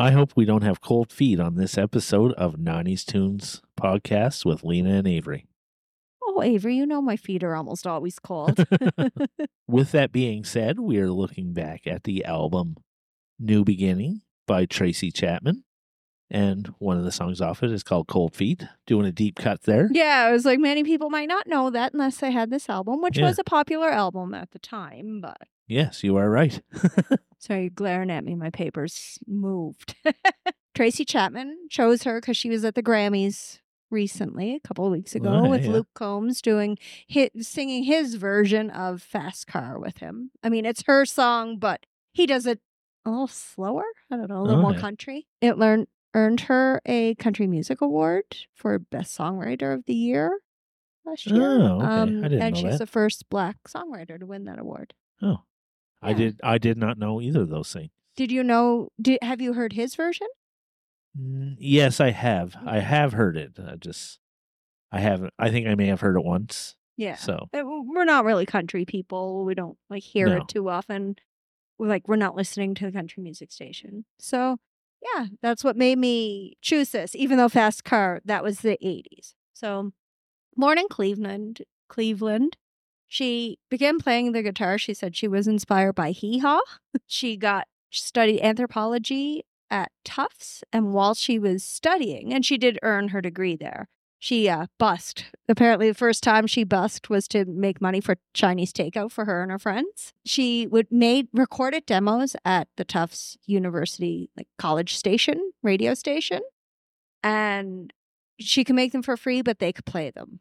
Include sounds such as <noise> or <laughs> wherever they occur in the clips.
I hope we don't have cold feet on this episode of 90s Tunes podcast with Lena and Avery. Oh, Avery, you know my feet are almost always cold. <laughs> With that being said, we are looking back at the album New Beginning by Tracy Chapman. And one of the songs off it is called Cold Feet, doing a deep cut there. yeah, I was like, many people might not know that unless they had this album, which Yeah. was a popular album at the time. But Yes, you are right. <laughs> sorry, you're glaring at me. My papers moved. <laughs> Tracy Chapman chose her because she was at the Grammys recently, a couple of weeks ago, Oh, with yeah. Luke Combs doing hit singing his version of Fast Car with him. I mean, it's her song, but he does it a little slower. I don't know, a little more Okay. country. It learned earned her a country music award for best songwriter of the year last year. Oh, okay. I Um, didn't and know she's that. the first black songwriter to win that award. Oh. I Yeah. did I did not know either of those things. Did you know? Did have you heard his version? Mm, Yes, I have. I have heard it. I just I haven't I think I may have heard it once. Yeah. So Uh, We're not really country people. We don't like hear No. it too often. We're like we're not listening to the country music station. So yeah, that's what made me choose this. Even though Fast Car that was the '80s. So born in Cleveland, Cleveland. She began playing the guitar. She said she was inspired by Hee Haw. <laughs> She got she studied anthropology at Tufts, and while she was studying, and she did earn her degree there, she uh, busked. Apparently, the first time she busked was to make money for Chinese takeout for her and her friends. She would made recorded demos at the Tufts University like college station, radio station, and she could make them for free, but they could play them.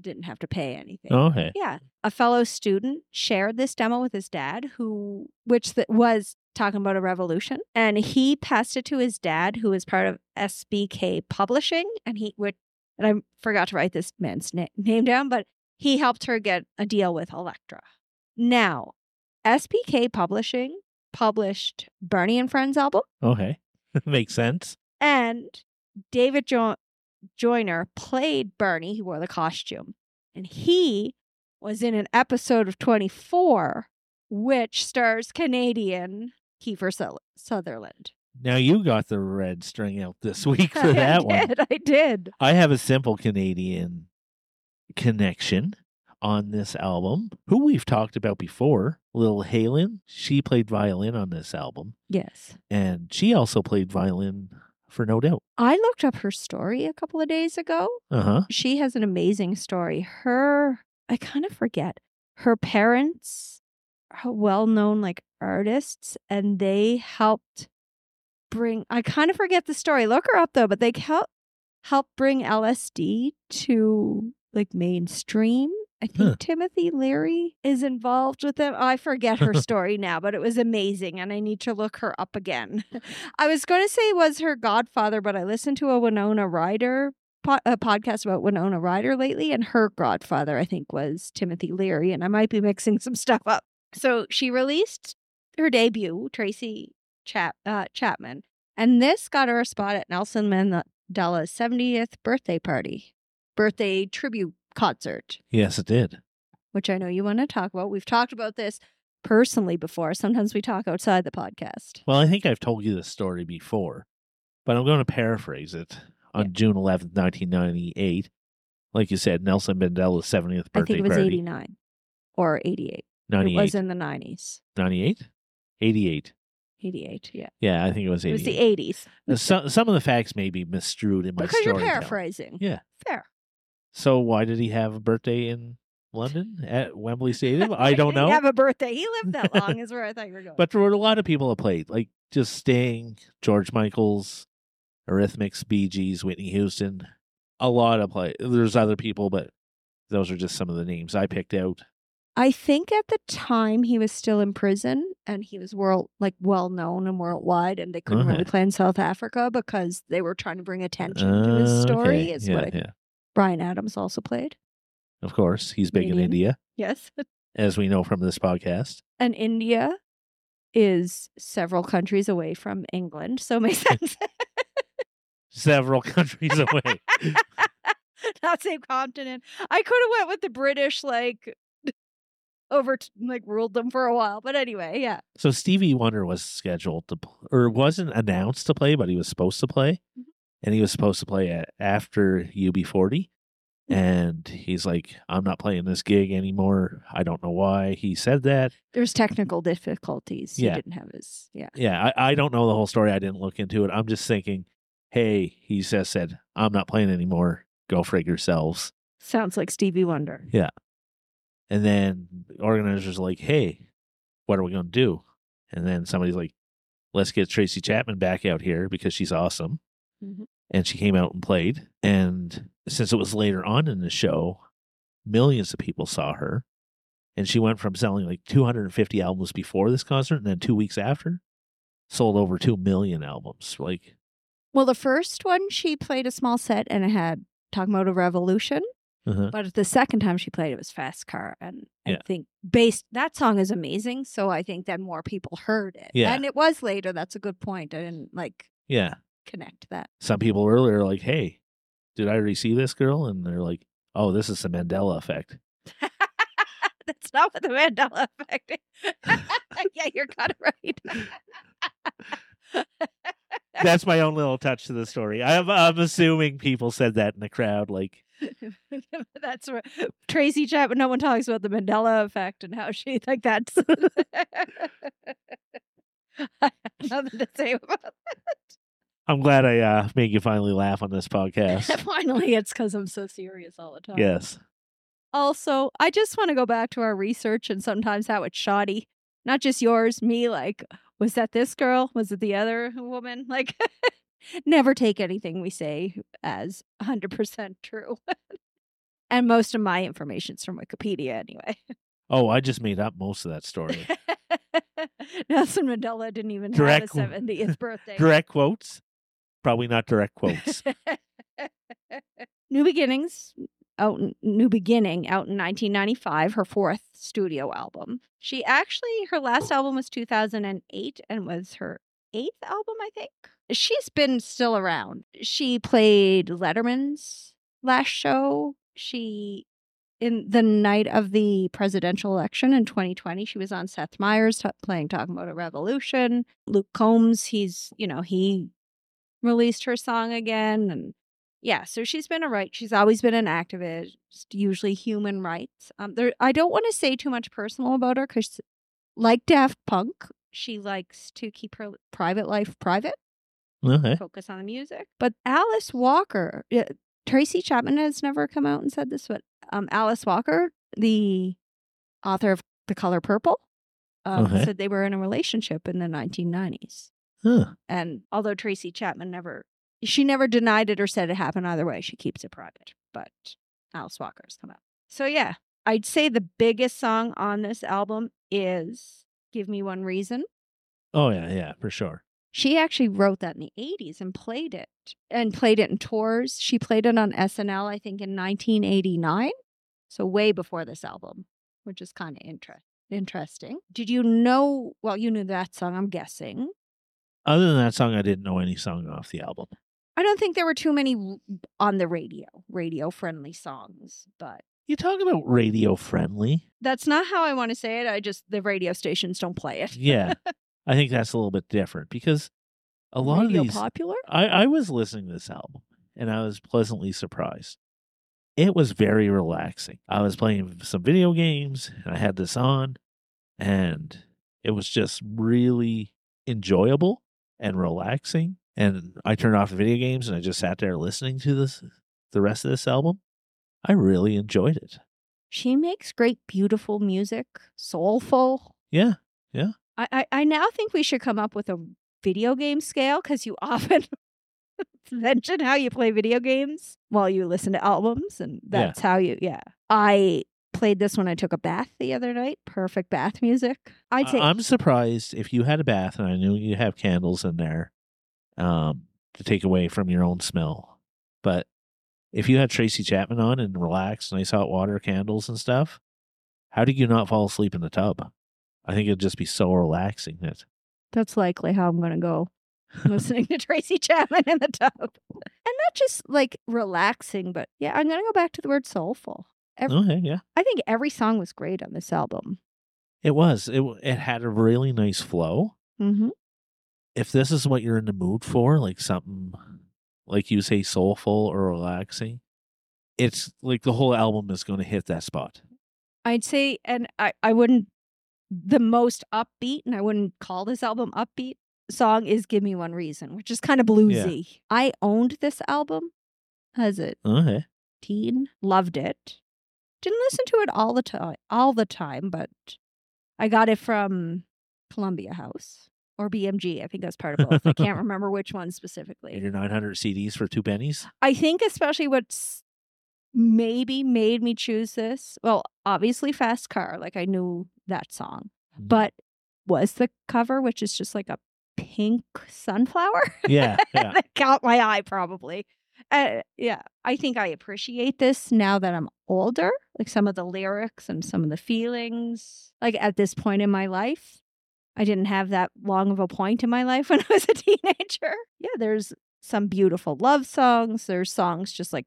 Didn't have to pay anything. okay. Yeah, a fellow student shared this demo with his dad, who which was talking about a revolution, and he passed it to his dad, who was part of SBK Publishing, and he would and I forgot to write this man's na- name down, but he helped her get a deal with Elektra. Now, SBK Publishing published Barney and Friends album, Okay. <laughs> Makes sense. and David jo- Joyner played Barney. He wore the costume. And he was in an episode of 24, which stars Canadian Kiefer Sutherland. Now you got the red string out this <laughs> week for I that one. did, I did. I have a simple Canadian connection on this album, who we've talked about before, Lili Haydn. She played violin on this album, Yes. and she also played violin for No Doubt. I looked up her story a couple of days ago. Uh huh. She has an amazing story. Her, I kind of forget, her parents are well known like artists, and they helped bring, I kind of forget the story. Look her up though, but they help help bring LSD to like mainstream. I think Huh. Timothy Leary is involved with them. I forget her <laughs> story now, but it was amazing, and I need to look her up again. <laughs> I was going to say it was her godfather, but I listened to a Winona Ryder po- a podcast about Winona Ryder lately, and her godfather, I think, was Timothy Leary, and I might be mixing some stuff up. So she released her debut, Tracy Chap- uh, Chapman, and this got her a spot at Nelson Mandela's 70th birthday party, birthday tribute concert, Yes, it did. which I know you want to talk about. We've talked about this personally before. Sometimes we talk outside the podcast. Well, I think I've told you this story before, but I'm going to paraphrase it. On June 11th, 1998, like you said, Nelson Mandela's 70th birthday I think it was party. 89 or 88. 98. It was in the 90s. 98? 88. 88, yeah. Yeah, I think it was It was the 80s. Uh, Some, some of the facts may be misstrued in my Because you're storytelling. paraphrasing. Yeah. Fair. So why did he have a birthday in London at Wembley Stadium? <laughs> I don't He didn't know. have a birthday. He lived that long, <laughs> is where I thought you were going. But there were a lot of people that played, like just Sting, George Michaels, Eurythmics, Bee Gees, Whitney Houston. A lot of play. There's other people, but those are just some of the names I picked out. I think at the time he was still in prison and he was world like well known and worldwide and they couldn't really play in South Africa because they were trying to bring attention to his Uh, story okay. is yeah, what I, yeah. Bryan Adams also played. Of course, he's big in India, Yes. <laughs> as we know from this podcast. and India is several countries away from England, so it makes <laughs> sense. Several countries away. <laughs> Not same continent. I could have went with the British like over like ruled them for a while. But anyway, yeah. So Stevie Wonder was scheduled to, or wasn't announced to play, but he was supposed to play, Mhm. and he was supposed to play a- after UB40. Mhm. And he's like, I'm not playing this gig anymore. I don't know why he said that. There's technical difficulties. He Yeah. didn't have his yeah. Yeah, I, I don't know the whole story. I didn't look into it. I'm just thinking, hey, he just said, I'm not playing anymore. Go frig yourselves. Sounds like Stevie Wonder. And then the organizers are like, hey, what are we going to do? And then somebody's like, let's get Tracy Chapman back out here because she's awesome. Mhm. And she came out and played. And since it was later on in the show, millions of people saw her. And she went from selling like 250 albums before this concert and then two weeks after sold over 2 million albums. Like, Well, the first one she played a small set and it had Talking About a Revolution. Uh-huh. But the second time she played it was Fast Car. And I think based that song is amazing. So I think then more people heard it. Yeah. And it was later. That's a good point. I didn't like yeah. connect that. Some people earlier are like, hey, did I already see this girl? And they're like, oh, this is the Mandela effect. <laughs> That's not what the Mandela effect is. <laughs> yeah, you're kind of right. That's my own little touch to the story. I'm, I'm assuming people said that in the crowd. Like, <laughs> that's where Tracy Chapman. No one talks about the Mandela effect and how she like that's. <laughs> I have nothing to say about that. I'm glad I uh, made you finally laugh on this <laughs> podcast. Finally, it's because I'm so serious all the time. yes. Also, I just want to go back to our research and sometimes how it's shoddy. Not just yours, me. Like, was that this girl? Was it the other woman? Like, never take anything we say as 100% true. <laughs> and most of my information's from Wikipedia anyway. Oh, I just made up most of that story. <laughs> Nelson Mandela didn't even Direct- have a 70th birthday. direct quotes? Probably not direct quotes. <laughs> New Beginnings, out in, New Beginning, out in 1995, her fourth studio album. She actually, her last album was 2008 and was her eighth album, I think. She's been still around. She played Letterman's last show. She, in the night of the presidential election in 2020, she was on Seth Meyers t- playing Talking About a Revolution. Luke Combs, he's, you know, he released her song again and yeah so she's been a right she's always been an activist usually human rights um there i don't want to say too much personal about her because like daft punk she likes to keep her private life private okay. focus on the music but alice walker yeah, tracy chapman has never come out and said this but um alice walker the author of the color purple um, Okay. said they were in a relationship in the 1990s Huh. and although Tracy Chapman never, she never denied it or said it happened either way, she keeps it private. But Alice Walker's come out. So yeah, I'd say the biggest song on this album is Give Me One Reason. Oh, yeah, yeah, for sure. She actually wrote that in the 80s and played it and played it in tours. She played it on SNL, I think, in 1989. So way before this album, which is kind of inter- interesting. Did you know? Well, you knew that song, I'm guessing. Other than that song, I didn't know any song off the album. I don't think there were too many on the radio, radio friendly songs, but You talk about radio friendly. that's not how I want to say it. I just, the radio stations don't play it. Yeah. I think that's a little bit different because a lot radio of these. popular? I, I was listening to this album and I was pleasantly surprised. It was very relaxing. I was playing some video games and I had this on and it was just really enjoyable and relaxing. And I turned off the video games and I just sat there listening to this the rest of this album. I really enjoyed it. She makes great, beautiful music, soulful. Yeah. Yeah. I, I, I now think we should come up with a video game scale because you <laughs> often mention how you play video games while you listen to albums, and Yeah. that's how you, yeah. I played this when I took a bath the other night. Perfect bath music. I'd say I'm surprised if you had a bath and I knew you have candles in there um, to take away from your own smell. But if you had Tracy Chapman on and relaxed, nice hot water, candles and stuff, how did you not fall asleep in the tub? I think it'd just be so relaxing that That's likely how I'm going to go <laughs> listening to Tracy Chapman in the tub. And not just like relaxing, but yeah, I'm going to go back to the word soulful. Every- Okay, yeah. I think every song was great on this album. It was. It it had a really nice flow. Mm-hmm. If this is what you're in the mood for, like something like you say soulful or relaxing, it's like the whole album is going to hit that spot. I'd say, and I, I wouldn't, the most upbeat, and I wouldn't call this album upbeat song is Give Me One Reason, which is kind of bluesy. I owned this album as a Okay. teen, loved it. Didn't listen to it all the time, all the time, but I got it from Columbia House or BMG. I think that's part of both. I can't <laughs> remember which one specifically. Your 900 CDs for two pennies. I think especially what's maybe made me choose this. Well, obviously Fast Car, like I knew that song. Mhm. But was the cover which is just like a pink sunflower Yeah, <laughs> yeah. that caught my eye probably. Uh, yeah, I think I appreciate this now that I'm older, like some of the lyrics and some of the feelings. Like at this point in my life, I didn't have that long of a point in my life <laughs> when I was a teenager. Yeah, there's some beautiful love songs. There's songs just like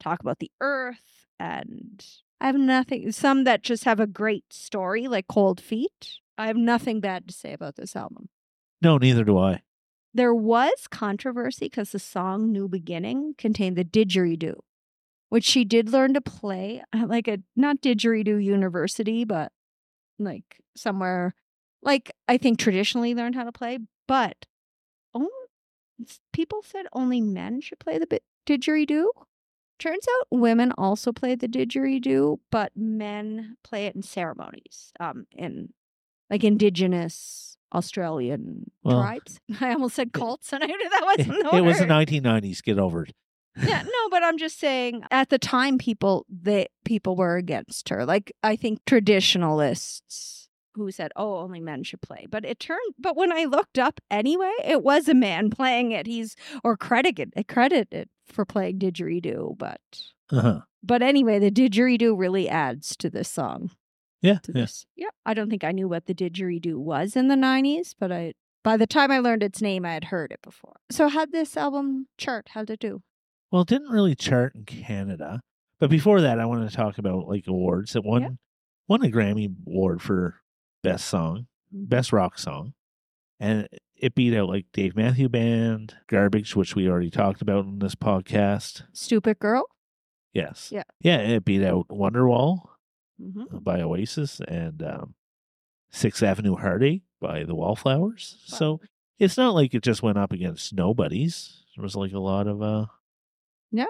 talk about the earth and I have nothing some that just have a great story like Cold Feet. I have nothing bad to say about this album. No, neither do I. There was controversy because the song New Beginning contained the didgeridoo, which she did learn to play at like a not didgeridoo university, but like somewhere like I think traditionally learned how to play. But oh, people said only men should play the didgeridoo. Turns out women also play the didgeridoo, but men play it in ceremonies, um, in like indigenous Australian Well, tribes. <laughs> I almost said cults, <laughs> and I knew that wasn't the it was the word. 1990s. Get over it. yeah, no, but I'm just saying at the time people they people were against her. Like I think traditionalists who said, "Oh, only men should play." But it turned but when I looked up anyway, it was a man <laughs> playing it. He's or credited credited for playing didgeridoo, but Uh-huh. but anyway, the didgeridoo really adds to this song. Yeah, To yeah. this. Yeah. I don't think I knew what the didgeridoo was in the 90s, but I by the time I learned its name, I had heard it before. So how'd this album chart? How'd it do? Well, it didn't really chart in Canada, but before that, I want to talk about like awards. It won won a Grammy award for best song, best rock song, and it beat out like Dave Matthew Band, Garbage, which we already talked about in this podcast. Stupid Girl? Yes, Yeah. yeah, it beat out Wonderwall Mm-hmm. by Oasis and um, Sixth Avenue Heartache by the Wallflowers. So it's not like it just went up against nobodies. There was like a lot of uh, Yeah.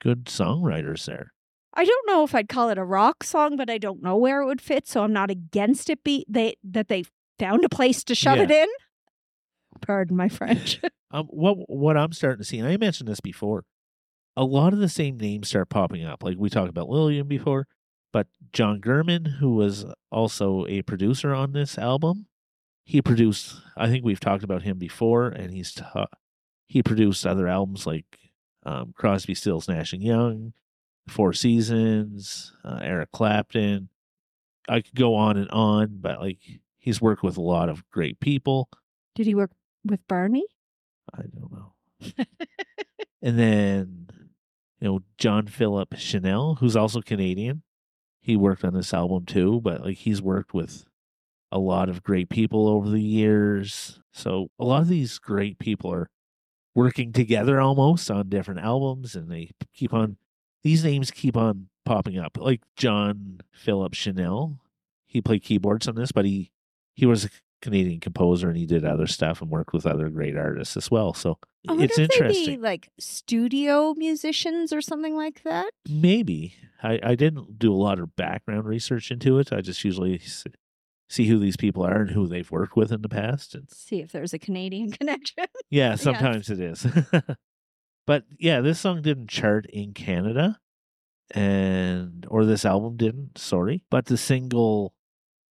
good songwriters there. I don't know if I'd call it a rock song, but I don't know where it would fit, so I'm not against it be they that they found a place to shove Yeah. it in. Pardon my French. <laughs> Um, what what I'm starting to see, and I mentioned this before, a lot of the same names start popping up. Like we talked about Lillian before, but John Gehman, who was also a producer on this album, he produced. I think we've talked about him before, and he's ta- he produced other albums like um, Crosby, Stills, Nash and Young, Four Seasons, uh, Eric Clapton. I could go on and on, but like he's worked with a lot of great people. Did he work with Barney? I don't know. and then, you know, John Philip Shenale, who's also Canadian. He worked on this album too, but like he's worked with a lot of great people over the years. So a lot of these great people are working together almost on different albums and they keep on these names keep on popping up. Like John Philip Shenale. He played keyboards on this, but he he was a Canadian composer and he did other stuff and worked with other great artists as well. So it's interesting. Like studio musicians or something like that. Maybe I, I didn't do a lot of background research into it. I just usually see who these people are and who they've worked with in the past. And See if there's a Canadian <laughs> connection. <laughs> yeah, sometimes it is. <laughs> but yeah, this song didn't chart in Canada, and or this album didn't. Sorry, but the single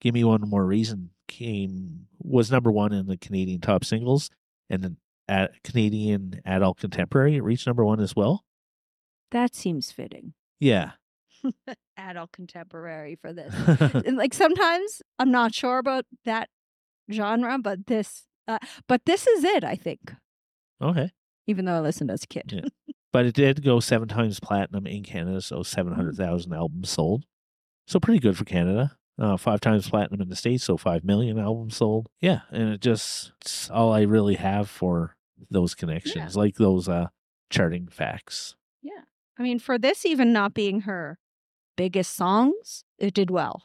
"Give Me One More Reason" came was number one in the Canadian top singles, and then at Canadian adult contemporary it reached number one as well. that seems fitting. Yeah. <laughs> Adult contemporary for this. <laughs> and like sometimes I'm not sure about that genre, but this, uh, but this is it. I think, okay. Even though I listened as a kid. Yeah. <laughs> but it did go seven times platinum in Canada, so 700,000 albums sold. So pretty good for Canada. Uh, five times platinum in the States, so 5 million albums sold. Yeah, and it just, it's all I really have for those connections, like those uh, charting facts. Yeah. I mean, for this even not being her biggest songs, it did well.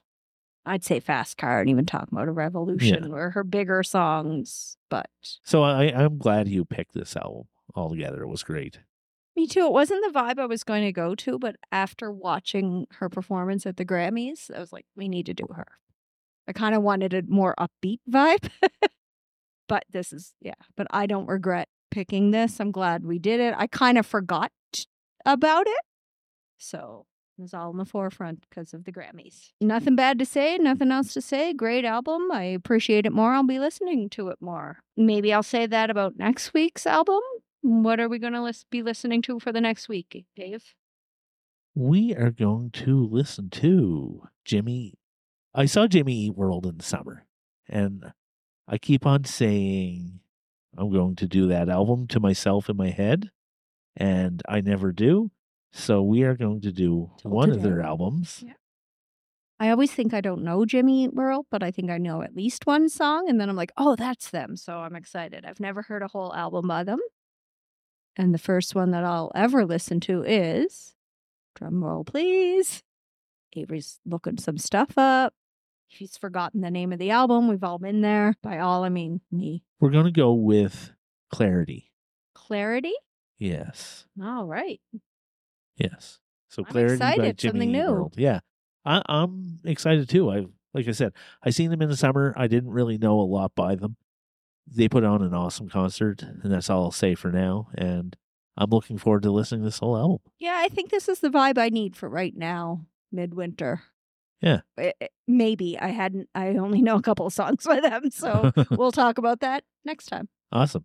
I'd say Fast Car and even Talk About a Revolution were her bigger songs, but So I, I'm glad you picked this album altogether. It was great. me too. It wasn't the vibe I was going to go to, but after watching her performance at the Grammys, I was like, we need to do her. I kind of wanted a more upbeat <laughs> vibe, but this is, yeah, but I don't regret picking this. I'm glad we did it. I kind of forgot about it. So it was all in the forefront because of the Grammys. Nothing bad to say, nothing else to say. Great album. I appreciate it more. I'll be listening to it more. Maybe I'll say that about next week's album. What are we going to lis- be listening to for the next week, Dave? We are going to listen to Jimmy. I saw Jimmy Eat World in the summer, and I keep on saying I'm going to do that album to myself in my head, and I never do. So we are going to do Till one of their albums. Yeah. I always think I don't know Jimmy Eat World, but I think I know at least one song, and then I'm like, oh, that's them. So I'm excited. I've never heard a whole album by them. And the first one that I'll ever listen to is, drum roll please. Avery's looking some stuff up. He's forgotten the name of the album. We've all been there. By all, I mean me. We're going to go with Clarity. Clarity? Yes. All right. Yes. So I'm Clarity by Jimmy something new. World. Yeah. I, I'm excited too. I've like I said, I seen them in the summer. I didn't really know a lot by them. They put on an awesome concert, and that's all I'll say for now. And I'm looking forward to listening to this whole album. Yeah, I think this is the vibe I need for right now, midwinter. Yeah. Eh, eh, Maybe I hadn't, I only know a couple of songs by them. So <laughs> we'll talk about that next time. awesome.